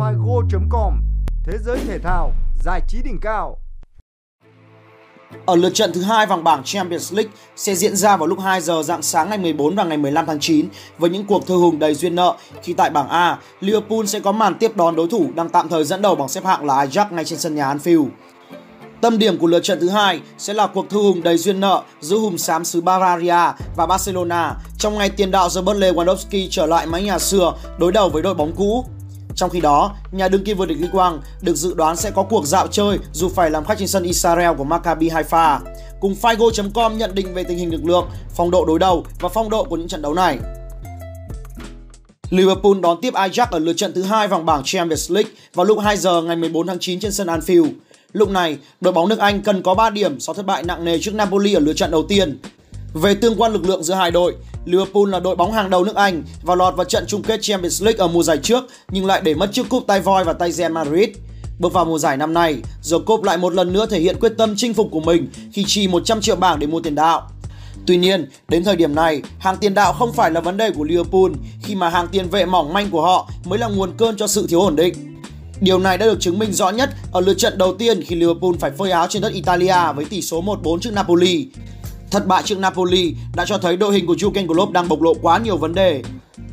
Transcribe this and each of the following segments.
figo.com Thế giới thể thao, giải trí đỉnh cao. Ở lượt trận thứ hai vòng bảng Champions League sẽ diễn ra vào lúc 2 giờ dạng sáng ngày 14 và ngày 15 tháng 9 với những cuộc thư hùng đầy duyên nợ khi tại bảng A, Liverpool sẽ có màn tiếp đón đối thủ đang tạm thời dẫn đầu bảng xếp hạng là Ajax ngay trên sân nhà Anfield. Tâm điểm của lượt trận thứ hai sẽ là cuộc thư hùng đầy duyên nợ giữa hùng xám xứ Bavaria và Barcelona trong ngày tiền đạo Robert Lewandowski trở lại mái nhà xưa đối đầu với đội bóng cũ. Trong khi đó, nhà đương kim vô địch Ligue 1 được dự đoán sẽ có cuộc dạo chơi dù phải làm khách trên sân Israel của Maccabi Haifa. Cùng Figo.com nhận định về tình hình lực lượng, phong độ đối đầu và phong độ của những trận đấu này. Liverpool đón tiếp Ajax ở lượt trận thứ hai vòng bảng Champions League vào lúc 2 giờ ngày 14 tháng 9 trên sân Anfield. Lúc này, đội bóng nước Anh cần có 3 điểm sau thất bại nặng nề trước Napoli ở lượt trận đầu tiên. Về tương quan lực lượng giữa hai đội, Liverpool là đội bóng hàng đầu nước Anh và lọt vào trận chung kết Champions League ở mùa giải trước nhưng lại để mất chiếc cúp tay voi và tay Real Madrid. Bước vào mùa giải năm nay, Jacob lại một lần nữa thể hiện quyết tâm chinh phục của mình khi chi 100 triệu bảng để mua tiền đạo. Tuy nhiên, đến thời điểm này, hàng tiền đạo không phải là vấn đề của Liverpool khi mà hàng tiền vệ mỏng manh của họ mới là nguồn cơn cho sự thiếu ổn định. Điều này đã được chứng minh rõ nhất ở lượt trận đầu tiên khi Liverpool phải phơi áo trên đất Italia với tỷ số 1-4 trước Napoli. Thất bại trước Napoli đã cho thấy đội hình của Jurgen Klopp đang bộc lộ quá nhiều vấn đề.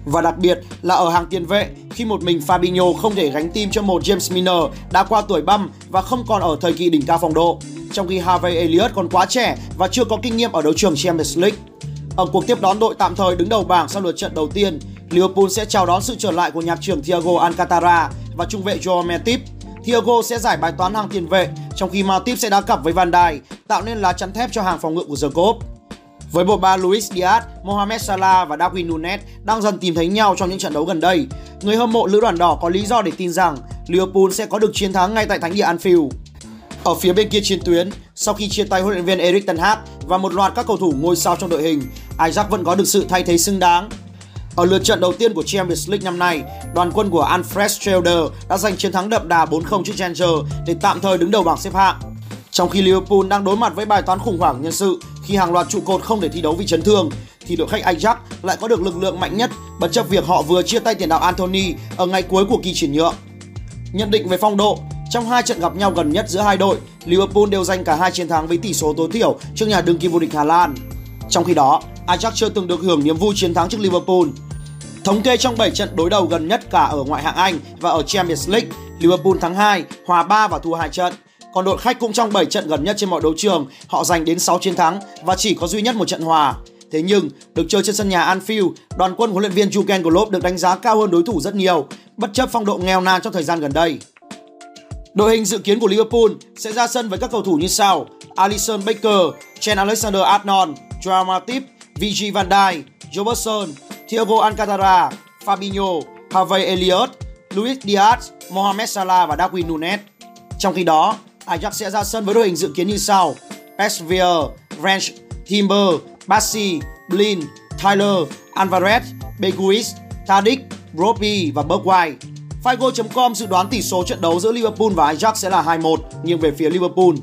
Và đặc biệt là ở hàng tiền vệ khi một mình Fabinho không thể gánh tim cho một James Milner đã qua tuổi băm và không còn ở thời kỳ đỉnh cao phong độ. Trong khi Harvey Elliott còn quá trẻ và chưa có kinh nghiệm ở đấu trường Champions League. Ở cuộc tiếp đón đội tạm thời đứng đầu bảng sau lượt trận đầu tiên, Liverpool sẽ chào đón sự trở lại của nhạc trưởng Thiago Alcantara và trung vệ Joao Matip. Thiago sẽ giải bài toán hàng tiền vệ, trong khi Matip sẽ đá cặp với Van Dijk, tạo nên lá chắn thép cho hàng phòng ngự của Jacob. Với bộ ba Luis Diaz, Mohamed Salah và Darwin Nunes đang dần tìm thấy nhau trong những trận đấu gần đây, người hâm mộ lữ đoàn đỏ có lý do để tin rằng Liverpool sẽ có được chiến thắng ngay tại thánh địa Anfield. Ở phía bên kia chiến tuyến, sau khi chia tay huấn luyện viên Erik ten Hag và một loạt các cầu thủ ngôi sao trong đội hình, Ajax vẫn có được sự thay thế xứng đáng ở lượt trận đầu tiên của Champions League năm nay, đoàn quân của Alfred Schroeder đã giành chiến thắng đậm đà 4-0 trước Ranger để tạm thời đứng đầu bảng xếp hạng. Trong khi Liverpool đang đối mặt với bài toán khủng hoảng nhân sự khi hàng loạt trụ cột không thể thi đấu vì chấn thương, thì đội khách Ajax lại có được lực lượng mạnh nhất bất chấp việc họ vừa chia tay tiền đạo Anthony ở ngày cuối của kỳ chuyển nhượng. Nhận định về phong độ, trong hai trận gặp nhau gần nhất giữa hai đội, Liverpool đều giành cả hai chiến thắng với tỷ số tối thiểu trước nhà đương kim vô địch Hà Lan. Trong khi đó, Ajax chưa từng được hưởng niềm vui chiến thắng trước Liverpool Thống kê trong 7 trận đối đầu gần nhất cả ở ngoại hạng Anh và ở Champions League, Liverpool thắng 2, hòa 3 và thua 2 trận. Còn đội khách cũng trong 7 trận gần nhất trên mọi đấu trường, họ giành đến 6 chiến thắng và chỉ có duy nhất một trận hòa. Thế nhưng, được chơi trên sân nhà Anfield, đoàn quân huấn luyện viên Jurgen Klopp được đánh giá cao hơn đối thủ rất nhiều, bất chấp phong độ nghèo nàn trong thời gian gần đây. Đội hình dự kiến của Liverpool sẽ ra sân với các cầu thủ như sau: Alisson Becker, Trent Alexander-Arnold, Joao Matip, Virgil van Dijk, Robertson, Thiago Alcantara, Fabinho, Harvey Elliott, Luis Diaz, Mohamed Salah và Darwin Nunes. Trong khi đó, Ajax sẽ ra sân với đội hình dự kiến như sau: Pesvier, Ranch, Timber, Bassi, Blin, Tyler, Alvarez, Beguis, Tadic, Broby và Bergwijn. Figo.com dự đoán tỷ số trận đấu giữa Liverpool và Ajax sẽ là 2-1 nghiêng về phía Liverpool.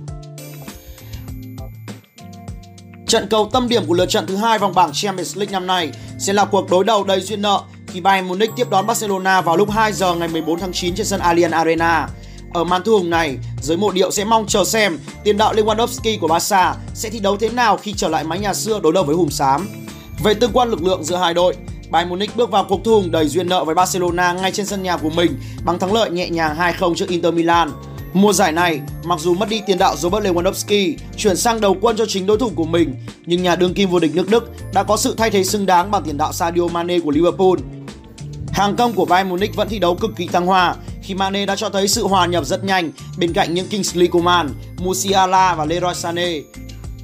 Trận cầu tâm điểm của lượt trận thứ hai vòng bảng Champions League năm nay sẽ là cuộc đối đầu đầy duyên nợ khi Bayern Munich tiếp đón Barcelona vào lúc 2 giờ ngày 14 tháng 9 trên sân Allianz Arena. Ở màn thu hùng này, giới mộ điệu sẽ mong chờ xem tiền đạo Lewandowski của Barca sẽ thi đấu thế nào khi trở lại mái nhà xưa đối đầu với hùng xám. Về tương quan lực lượng giữa hai đội, Bayern Munich bước vào cuộc thu hùng đầy duyên nợ với Barcelona ngay trên sân nhà của mình bằng thắng lợi nhẹ nhàng 2-0 trước Inter Milan. Mùa giải này, mặc dù mất đi tiền đạo Robert Lewandowski, chuyển sang đầu quân cho chính đối thủ của mình, nhưng nhà đương kim vô địch nước Đức đã có sự thay thế xứng đáng bằng tiền đạo Sadio Mane của Liverpool. Hàng công của Bayern Munich vẫn thi đấu cực kỳ thăng hoa khi Mane đã cho thấy sự hòa nhập rất nhanh bên cạnh những Kingsley Coman, Musiala và Leroy Sané.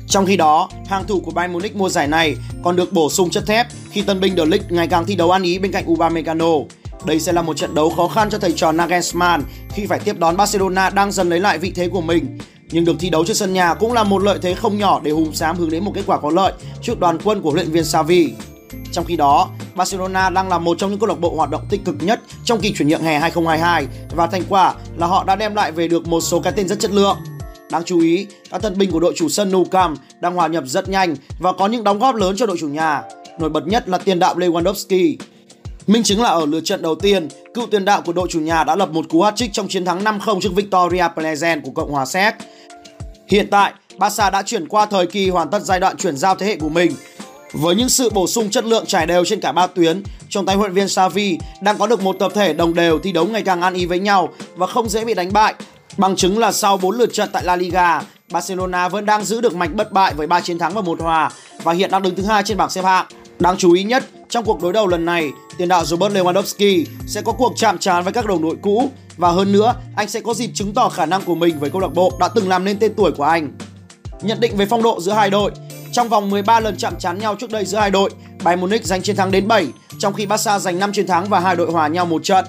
Trong khi đó, hàng thủ của Bayern Munich mùa giải này còn được bổ sung chất thép khi tân binh De Ligt ngày càng thi đấu ăn ý bên cạnh Upamecano. Đây sẽ là một trận đấu khó khăn cho thầy trò Nagelsmann khi phải tiếp đón Barcelona đang dần lấy lại vị thế của mình. Nhưng được thi đấu trên sân nhà cũng là một lợi thế không nhỏ để Hùng Xám hướng đến một kết quả có lợi trước đoàn quân của huấn luyện viên Xavi. Trong khi đó, Barcelona đang là một trong những câu lạc bộ hoạt động tích cực nhất trong kỳ chuyển nhượng hè 2022 và thành quả là họ đã đem lại về được một số cái tên rất chất lượng. Đáng chú ý, các tân binh của đội chủ sân Nou Camp đang hòa nhập rất nhanh và có những đóng góp lớn cho đội chủ nhà. Nổi bật nhất là tiền đạo Lewandowski Minh chứng là ở lượt trận đầu tiên, cựu tiền đạo của đội chủ nhà đã lập một cú hat-trick trong chiến thắng 5-0 trước Victoria Plzen của Cộng hòa Séc. Hiện tại, Barca đã chuyển qua thời kỳ hoàn tất giai đoạn chuyển giao thế hệ của mình. Với những sự bổ sung chất lượng trải đều trên cả ba tuyến, trong tay huấn luyện viên Xavi đang có được một tập thể đồng đều thi đấu ngày càng ăn ý với nhau và không dễ bị đánh bại. Bằng chứng là sau 4 lượt trận tại La Liga, Barcelona vẫn đang giữ được mạch bất bại với 3 chiến thắng và một hòa và hiện đang đứng thứ hai trên bảng xếp hạng. Đáng chú ý nhất, trong cuộc đối đầu lần này, tiền đạo Robert Lewandowski sẽ có cuộc chạm trán với các đồng đội cũ và hơn nữa, anh sẽ có dịp chứng tỏ khả năng của mình với câu lạc bộ đã từng làm nên tên tuổi của anh. Nhận định về phong độ giữa hai đội, trong vòng 13 lần chạm trán nhau trước đây giữa hai đội, Bayern Munich giành chiến thắng đến 7, trong khi Barca giành 5 chiến thắng và hai đội hòa nhau một trận.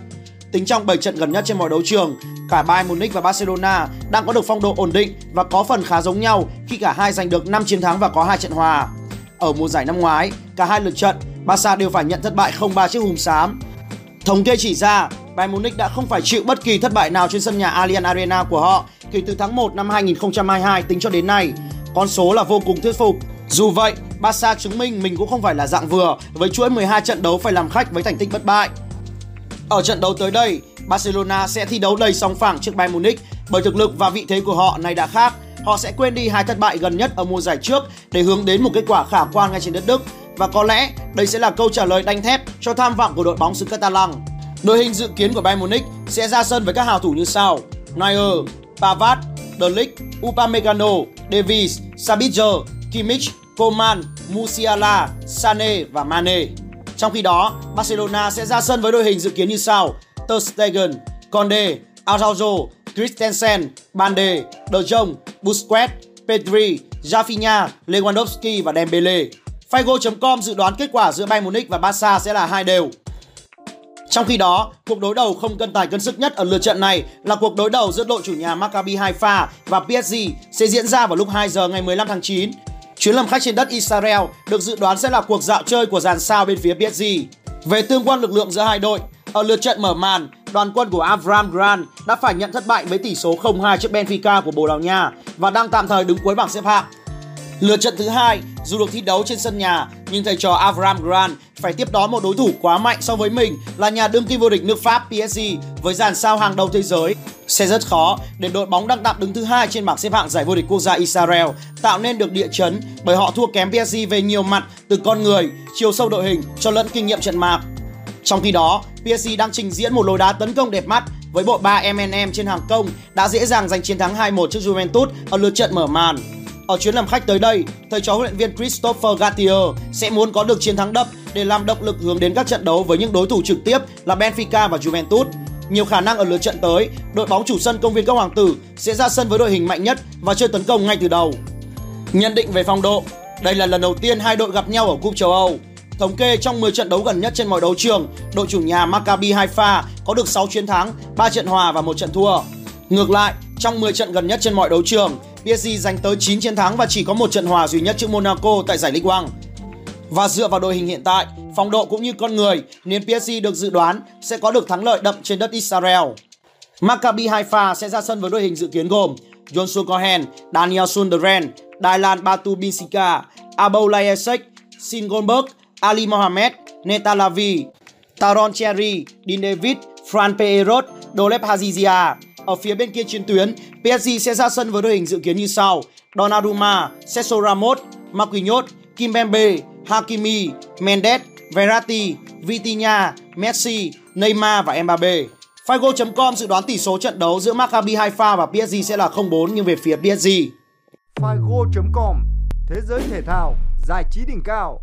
Tính trong 7 trận gần nhất trên mọi đấu trường, cả Bayern Munich và Barcelona đang có được phong độ ổn định và có phần khá giống nhau khi cả hai giành được 5 chiến thắng và có hai trận hòa. Ở mùa giải năm ngoái, cả hai lượt trận, Barca đều phải nhận thất bại 0-3 trước Hùng Xám. Thống kê chỉ ra, Bayern Munich đã không phải chịu bất kỳ thất bại nào trên sân nhà Allianz Arena của họ kể từ tháng 1 năm 2022 tính cho đến nay. Con số là vô cùng thuyết phục. Dù vậy, Barca chứng minh mình cũng không phải là dạng vừa với chuỗi 12 trận đấu phải làm khách với thành tích bất bại. Ở trận đấu tới đây, Barcelona sẽ thi đấu đầy sóng phẳng trước Bayern Munich bởi thực lực và vị thế của họ này đã khác. Họ sẽ quên đi hai thất bại gần nhất ở mùa giải trước để hướng đến một kết quả khả quan ngay trên đất Đức và có lẽ đây sẽ là câu trả lời đanh thép cho tham vọng của đội bóng xứ Catalan. Đội hình dự kiến của Bayern Munich sẽ ra sân với các hào thủ như sau: Neuer, Pavard, De Ligt, Upamecano, Davies, Sabitzer, Kimmich, Coman, Musiala, Sané và Mane. Trong khi đó, Barcelona sẽ ra sân với đội hình dự kiến như sau: Ter Stegen, Conde, Araujo, Christensen, Bande, De Jong, Busquets, Pedri, Rafinha, Lewandowski và Dembele. Figo.com dự đoán kết quả giữa Bayern Munich và Barca sẽ là hai đều. Trong khi đó, cuộc đối đầu không cân tài cân sức nhất ở lượt trận này là cuộc đối đầu giữa đội chủ nhà Maccabi Haifa và PSG sẽ diễn ra vào lúc 2 giờ ngày 15 tháng 9. Chuyến làm khách trên đất Israel được dự đoán sẽ là cuộc dạo chơi của dàn sao bên phía PSG. Về tương quan lực lượng giữa hai đội, ở lượt trận mở màn, đoàn quân của Avram Grant đã phải nhận thất bại với tỷ số 0-2 trước Benfica của Bồ Đào Nha và đang tạm thời đứng cuối bảng xếp hạng. Lượt trận thứ hai, dù được thi đấu trên sân nhà, nhưng thầy trò Avram Grant phải tiếp đón một đối thủ quá mạnh so với mình là nhà đương kim vô địch nước Pháp PSG với dàn sao hàng đầu thế giới. Sẽ rất khó để đội bóng đang tạm đứng thứ hai trên bảng xếp hạng giải vô địch quốc gia Israel tạo nên được địa chấn bởi họ thua kém PSG về nhiều mặt từ con người, chiều sâu đội hình cho lẫn kinh nghiệm trận mạc. Trong khi đó, PSG đang trình diễn một lối đá tấn công đẹp mắt với bộ ba M&M trên hàng công đã dễ dàng giành chiến thắng 2-1 trước Juventus ở lượt trận mở màn. Ở chuyến làm khách tới đây, thầy trò huấn luyện viên Christopher Gattier sẽ muốn có được chiến thắng đậm để làm động lực hướng đến các trận đấu với những đối thủ trực tiếp là Benfica và Juventus. Nhiều khả năng ở lượt trận tới, đội bóng chủ sân công viên các hoàng tử sẽ ra sân với đội hình mạnh nhất và chơi tấn công ngay từ đầu. Nhận định về phong độ, đây là lần đầu tiên hai đội gặp nhau ở cúp châu Âu. Thống kê trong 10 trận đấu gần nhất trên mọi đấu trường, đội chủ nhà Maccabi Haifa có được 6 chiến thắng, 3 trận hòa và 1 trận thua. Ngược lại, trong 10 trận gần nhất trên mọi đấu trường, PSG giành tới 9 chiến thắng và chỉ có một trận hòa duy nhất trước Monaco tại giải Ligue 1. Và dựa vào đội hình hiện tại, phong độ cũng như con người, nên PSG được dự đoán sẽ có được thắng lợi đậm trên đất Israel. Maccabi Haifa sẽ ra sân với đội hình dự kiến gồm Johnson Cohen, Daniel Sunderen, Dylan Batu Binsika, Abou Layesek, Sin Goldberg, Ali Mohamed, Neta Lavi, Taron Cherry, Dean David, Fran Peirot, Dolep Hazizia. Ở phía bên kia chiến tuyến, PSG sẽ ra sân với đội hình dự kiến như sau: Donnarumma, Sergio Ramos, Marquinhos, Kimpembe, Hakimi, Mendes, Verratti, Vitinha, Messi, Neymar và Mbappe. Figo.com dự đoán tỷ số trận đấu giữa Maccabi Haifa và PSG sẽ là 0-4 nhưng về phía PSG. Figo.com Thế giới thể thao, giải trí đỉnh cao